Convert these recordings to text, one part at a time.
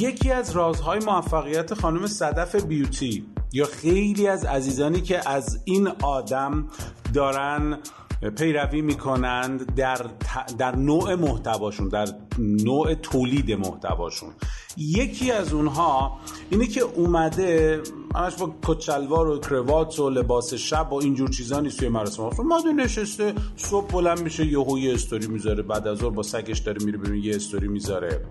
یکی از رازهای موفقیت خانم صدف بیوتی یا خیلی از عزیزانی که از این آدم دارن پیروی می‌کنند در, در نوع محتواشون در نوع تولید محتواشون. یکی از اونها اینه که اومده همش با کچلوار و کروات و لباس شب و اینجور چیزا نیست توی مراسم. اومده نشسته صبح بلند میشه یهو یه استوری می‌ذاره بعد از با سگش داره میره بیرون یه استوری می‌ذاره.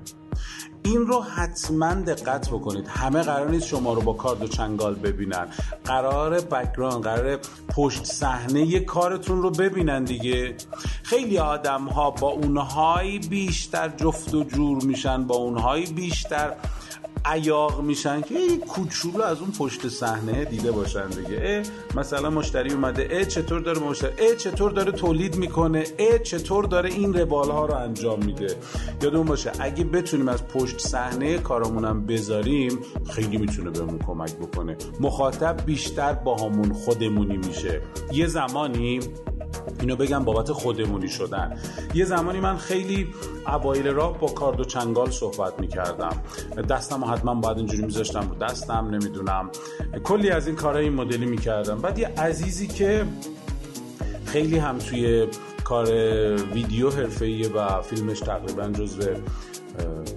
این رو حتما دقت بکنید. همه قرار نیست شما رو با کارد و چنگال ببینن. قراره background قراره پشت صحنه کارتون رو ببینن دیگه. خیلی آدم ها با اونهایی بیشتر جفت و جور میشن با اونهایی بیشتر عیاق میشن که یه کوچولو از اون پشت صحنه دیده باشن دیگه. مثلا مشتری اومده اه چطور داره مشتری؟ اه چطور داره تولید می‌کنه؟ اه چطور داره این روال ها رو انجام میده؟ یادمون باشه اگه بتونیم از پشت صحنه کارمونم بذاریم خیلی می‌تونه بهمون کمک بکنه. مخاطب بیشتر با همون خودمونی میشه. یه زمانی اینو بگم بابت خودمونی شدن. یه زمانی من خیلی اوایل راه با کارد و چنگال صحبت می‌کردم. دستم حتما باید اینجوری میذاشتم رو دستم نمی‌دونم. کلی از این کارهای این مدلی می‌کردم. بعد یه عزیزی که خیلی هم توی کار ویدیو حرفه‌ایه و فیلمش تقریبا جزو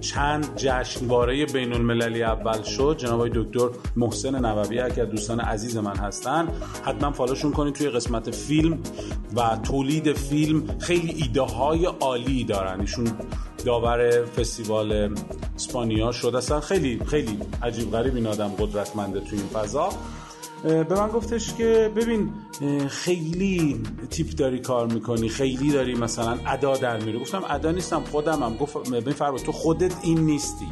چند جشنواره بین المللی اول شد. جناب دکتر محسن نووی اگر دوستان عزیز من هستن حتما فالوشون کنید توی قسمت فیلم و تولید فیلم. خیلی ایده های عالی دارن. ایشون داور فستیوال اسپانیا شد. اصلا خیلی خیلی عجیب غریب این آدم قدرتمنده توی این فضا. به من گفتش که ببین خیلی تیپ داری کار می‌کنی خیلی داری مثلا ادا در میره گفتم ادا نیستم خودمم گفت ببین تو خودت این نیستی.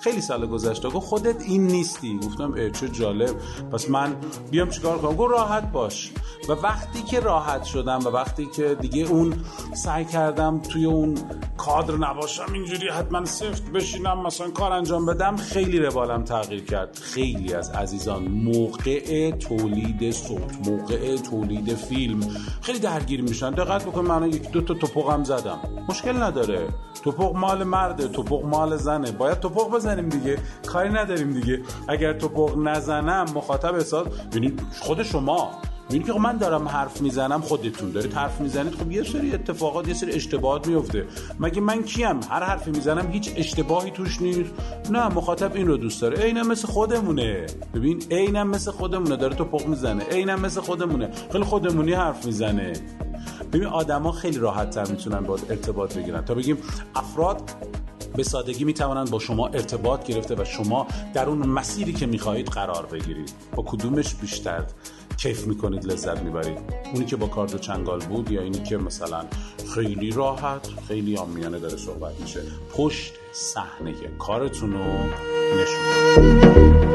خیلی سال گذشته گفت خودت این نیستی. گفتم ای چه جالب. پس من بیام چیکار کنم؟ گفت راحت باش. و وقتی که راحت شدم و وقتی که دیگه اون سعی کردم توی اون کادر نباشم اینجوری حتما سفت بشینم مثلا کار انجام بدم. خیلی روالم تغییر کرد. خیلی از عزیزان موقع تولید صوت موقع تولید فیلم خیلی درگیر میشن. دقت بکن من یک دو تا توپقم زدم. مشکل نداره. توپق مال مرده توپق مال زنه. باید توپق بزنیم دیگه. کاری نداریم دیگه. اگر توپق نزنم مخاطب حساب یعنی خود شما می‌بینی که من دارم حرف می‌زنم خودتون دارید حرف می‌زنید. خب یه سری اتفاقات یه سری اشتباهات میفته مگه من کیم؟ هر حرفی می‌زنم هیچ اشتباهی توش نیست. نه مخاطب این رو دوست داره. عینم مثل خودمونه. ببین عینم مثل خودمونه. داره تو پخ می‌زنه. عینم مثل خودمونه. خیلی خودمونی حرف می‌زنه. ببین آدما خیلی راحت تر می‌تونن با ارتباط بگیرن. تا بگیم افراد به سادگی می‌توانند با شما ارتباط گرفته و شما در اون مسیری که می‌خواهید قرار بگیرید. با کدومش بیشتر کیف می‌کنید لذت می‌برید؟ اونی که با کارد و چنگال بود یا اینی که مثلا خیلی راحت خیلی آمیانه داره صحبت میشه. پشت صحنه کارتون رو نشون.